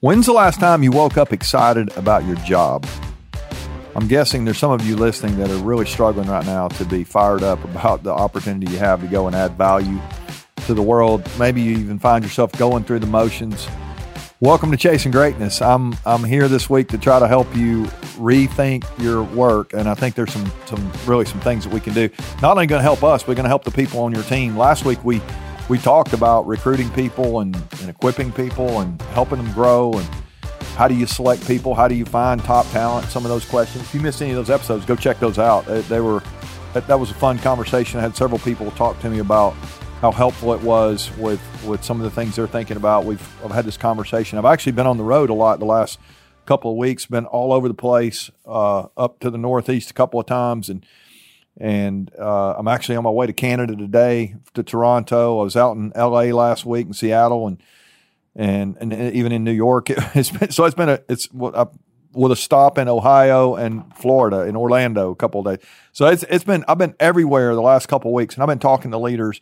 When's the last time you woke up excited about your job? I'm guessing there's some of you listening that are really struggling right now to be fired up about the opportunity you have to go and add value to the world. Maybe you even find yourself going through the motions. Welcome to Chasing Greatness. I'm I'm here this week to try to help you rethink your work, and I think there's some some really some things that we can do. Not only going to help us, we're going to help the people on your team. Last week we we talked about recruiting people and, and equipping people and helping them grow and how do you select people? How do you find top talent? Some of those questions. If you missed any of those episodes, go check those out. They were that, that was a fun conversation. I had several people talk to me about how helpful it was with with some of the things they're thinking about. We've I've had this conversation. I've actually been on the road a lot the last couple of weeks. Been all over the place, uh, up to the Northeast a couple of times, and and uh, I'm actually on my way to Canada today to Toronto. I was out in L.A. last week in Seattle and and and even in New York. It's been, so it's been a it's with a stop in Ohio and Florida in Orlando a couple days. So it's it's been I've been everywhere the last couple of weeks, and I've been talking to leaders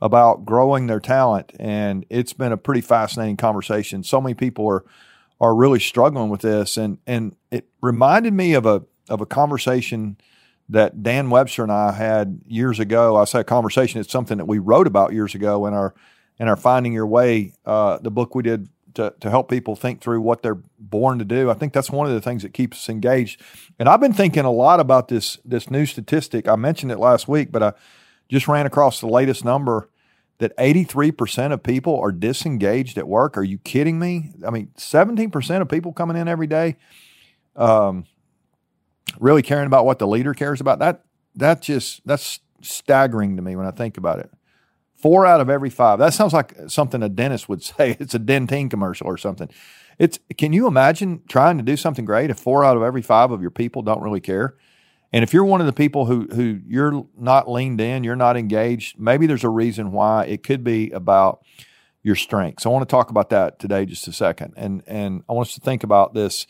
about growing their talent, and it's been a pretty fascinating conversation. So many people are are really struggling with this, and and it reminded me of a of a conversation that Dan Webster and I had years ago. I say a conversation. It's something that we wrote about years ago in our in our Finding Your Way, uh, the book we did to, to help people think through what they're born to do. I think that's one of the things that keeps us engaged. And I've been thinking a lot about this this new statistic. I mentioned it last week, but I just ran across the latest number that 83% of people are disengaged at work. Are you kidding me? I mean, 17% of people coming in every day. Um, really caring about what the leader cares about. That that just that's staggering to me when I think about it. Four out of every five. That sounds like something a dentist would say. It's a Dentyne commercial or something. It's can you imagine trying to do something great if four out of every five of your people don't really care? And if you're one of the people who who you're not leaned in, you're not engaged, maybe there's a reason why. It could be about your strengths. I want to talk about that today just a second. And and I want us to think about this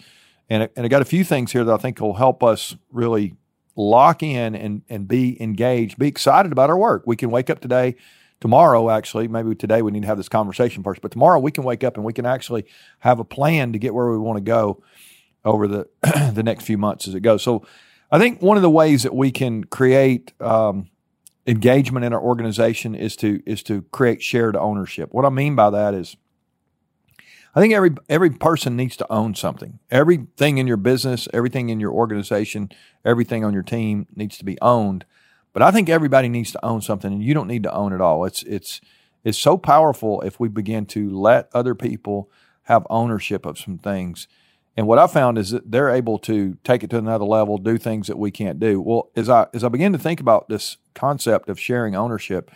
and, and I got a few things here that I think will help us really lock in and, and be engaged, be excited about our work. We can wake up today, tomorrow, actually, maybe today we need to have this conversation first, but tomorrow we can wake up and we can actually have a plan to get where we want to go over the, the next few months as it goes. So I think one of the ways that we can create um, engagement in our organization is to is to create shared ownership. What I mean by that is I think every every person needs to own something. Everything in your business, everything in your organization, everything on your team needs to be owned. But I think everybody needs to own something, and you don't need to own it all. It's it's it's so powerful if we begin to let other people have ownership of some things. And what I found is that they're able to take it to another level, do things that we can't do. Well, as I as I begin to think about this concept of sharing ownership,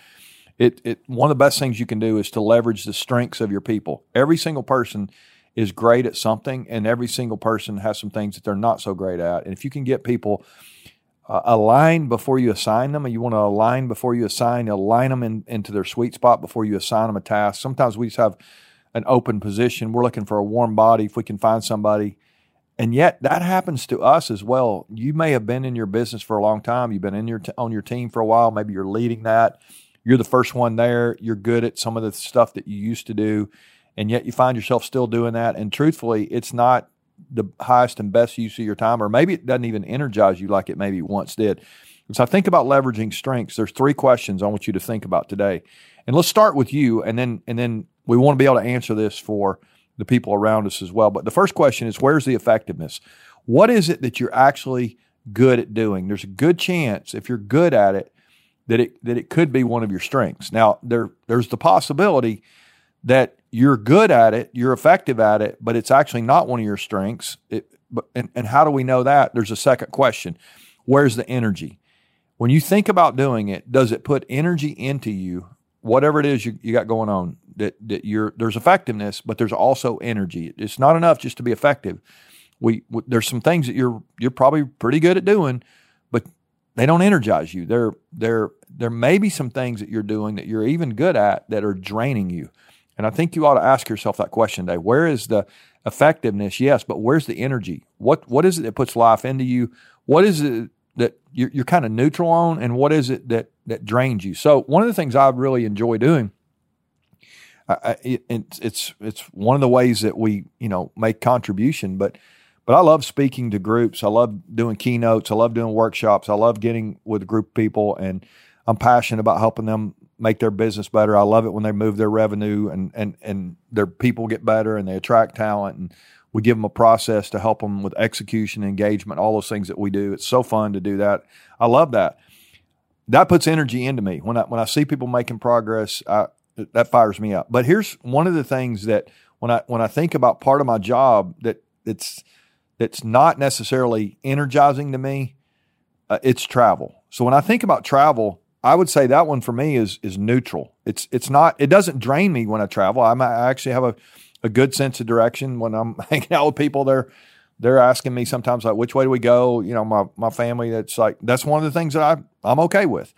it, it one of the best things you can do is to leverage the strengths of your people. Every single person is great at something, and every single person has some things that they're not so great at. And if you can get people uh, aligned before you assign them, and you want to align before you assign, align them in, into their sweet spot before you assign them a task. Sometimes we just have an open position. We're looking for a warm body. If we can find somebody, and yet that happens to us as well. You may have been in your business for a long time. You've been in your t- on your team for a while. Maybe you're leading that you're the first one there. You're good at some of the stuff that you used to do, and yet you find yourself still doing that. And truthfully, it's not the highest and best use of your time, or maybe it doesn't even energize you like it maybe once did. so I think about leveraging strengths. There's three questions I want you to think about today. And let's start with you, and then and then we want to be able to answer this for the people around us as well. But the first question is where's the effectiveness? What is it that you're actually good at doing? There's a good chance if you're good at it that it that it could be one of your strengths. Now there there's the possibility that you're good at it, you're effective at it, but it's actually not one of your strengths. It, but, and, and how do we know that? There's a second question. Where's the energy? When you think about doing it, does it put energy into you, whatever it is you, you got going on, that, that you're, there's effectiveness, but there's also energy. It's not enough just to be effective. We, there's some things that you're, you're probably pretty good at doing, they don't energize you. There, there, there may be some things that you're doing that you're even good at that are draining you. And I think you ought to ask yourself that question today. Where is the effectiveness? Yes, but where's the energy? What what is it that puts life into you? What is it that you're, you're kind of neutral on, and what is it that that drains you? So one of the things I really enjoy doing, I, it, it's it's it's one of the ways that we you know make contribution. But but I love speaking to groups. I love doing keynotes. I love doing workshops. I love getting with a group of people, and I'm passionate about helping them make their business better. I love it when they move their revenue and and and their people get better and they attract talent and we give them a process to help them with execution, engagement, all those things that we do. It's so fun to do that. I love that. That puts energy into me when I when I see people making progress. I, that fires me up. But here's one of the things that when I when I think about part of my job that it's that's not necessarily energizing to me, uh, it's travel. So when I think about travel, I would say that one for me is is neutral. It's it's not it doesn't drain me when I travel. I'm, I actually have a, a good sense of direction when I'm hanging out with people. They're they're asking me sometimes like which way do we go? You know, my my family. That's like that's one of the things that I I'm okay with.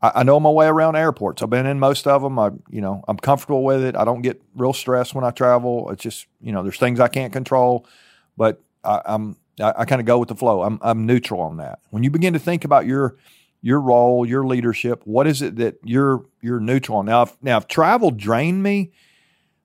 I, I know my way around airports. I've been in most of them. I you know I'm comfortable with it. I don't get real stressed when I travel. It's just you know there's things I can't control, but I, I'm I, I kind of go with the flow. I'm I'm neutral on that. When you begin to think about your your role, your leadership. What is it that you're you're neutral on? Now, if, now if travel drained me,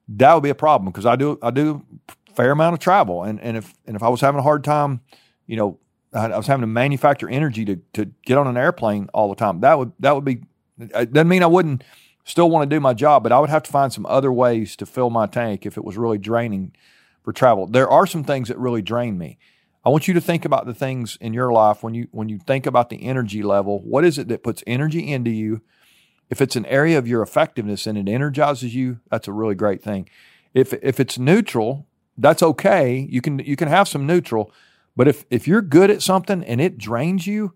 that would be a problem because I do I do a fair amount of travel, and and if and if I was having a hard time, you know, I, I was having to manufacture energy to to get on an airplane all the time. That would that would be. It doesn't mean I wouldn't still want to do my job, but I would have to find some other ways to fill my tank if it was really draining for travel. There are some things that really drain me. I want you to think about the things in your life when you when you think about the energy level. What is it that puts energy into you? If it's an area of your effectiveness and it energizes you, that's a really great thing. If if it's neutral, that's okay. You can you can have some neutral, but if if you're good at something and it drains you,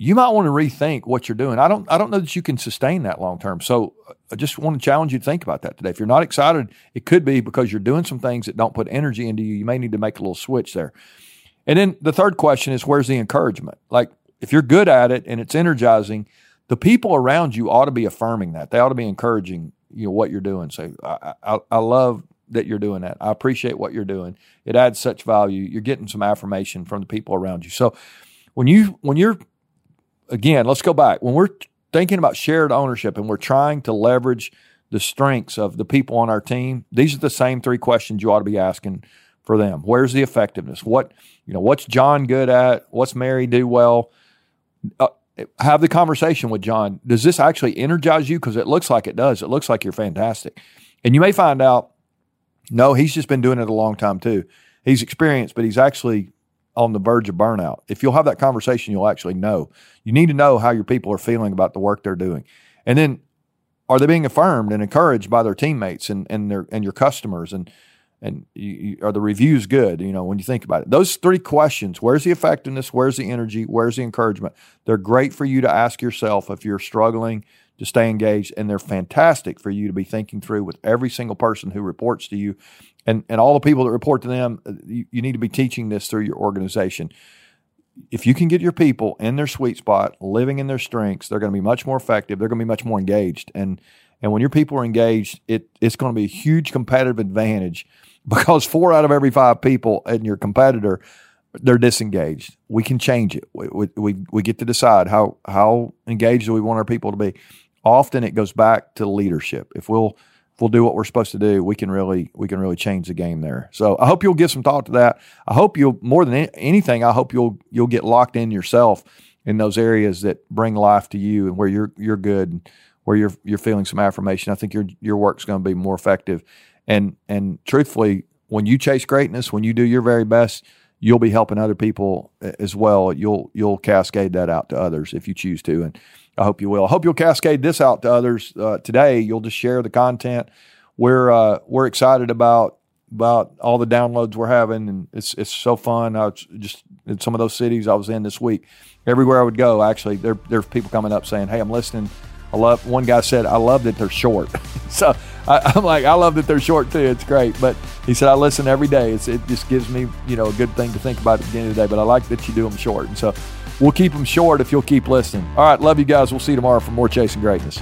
you might want to rethink what you're doing. I don't I don't know that you can sustain that long term. So uh, I just want to challenge you to think about that today. If you're not excited, it could be because you're doing some things that don't put energy into you. You may need to make a little switch there. And then the third question is where's the encouragement? Like if you're good at it and it's energizing, the people around you ought to be affirming that. They ought to be encouraging you know what you're doing. So I, I, I love that you're doing that. I appreciate what you're doing. It adds such value. You're getting some affirmation from the people around you. So when you when you're again, let's go back. When we're thinking about shared ownership and we're trying to leverage the strengths of the people on our team, these are the same three questions you ought to be asking for them. Where's the effectiveness? What you know? What's John good at? What's Mary do well? Uh, have the conversation with John. Does this actually energize you? Because it looks like it does. It looks like you're fantastic, and you may find out. No, he's just been doing it a long time too. He's experienced, but he's actually on the verge of burnout. If you'll have that conversation, you'll actually know. You need to know how your people are feeling about the work they're doing. And then are they being affirmed and encouraged by their teammates and, and their and your customers and and you, you, are the reviews good you know when you think about it those three questions where's the effectiveness where's the energy where's the encouragement they're great for you to ask yourself if you're struggling to stay engaged and they're fantastic for you to be thinking through with every single person who reports to you and and all the people that report to them uh, you, you need to be teaching this through your organization if you can get your people in their sweet spot living in their strengths they're going to be much more effective they're going to be much more engaged and and when your people are engaged it it's going to be a huge competitive advantage because four out of every five people in your competitor they're disengaged. We can change it. We, we, we get to decide how how engaged do we want our people to be often it goes back to leadership. If we'll we'll do what we're supposed to do, we can really we can really change the game there. So I hope you'll give some thought to that. I hope you'll more than anything, I hope you'll you'll get locked in yourself in those areas that bring life to you and where you're you're good, where you're you're feeling some affirmation. I think your your work's going to be more effective. And and truthfully, when you chase greatness, when you do your very best, you'll be helping other people as well. You'll you'll cascade that out to others if you choose to. And I hope you will. I hope you'll cascade this out to others uh, today. You'll just share the content. We're uh, we're excited about about all the downloads we're having, and it's it's so fun. I just in some of those cities I was in this week. Everywhere I would go, actually, there there's people coming up saying, "Hey, I'm listening." I love. One guy said, "I love that they're short." so I, am like, I love that they're short too. It's great. But he said, I listen every day. It's, it just gives me, you know, a good thing to think about at the beginning of the day. But I like that you do them short. And so We'll keep them short if you'll keep listening. All right, love you guys. We'll see you tomorrow for more Chasing Greatness.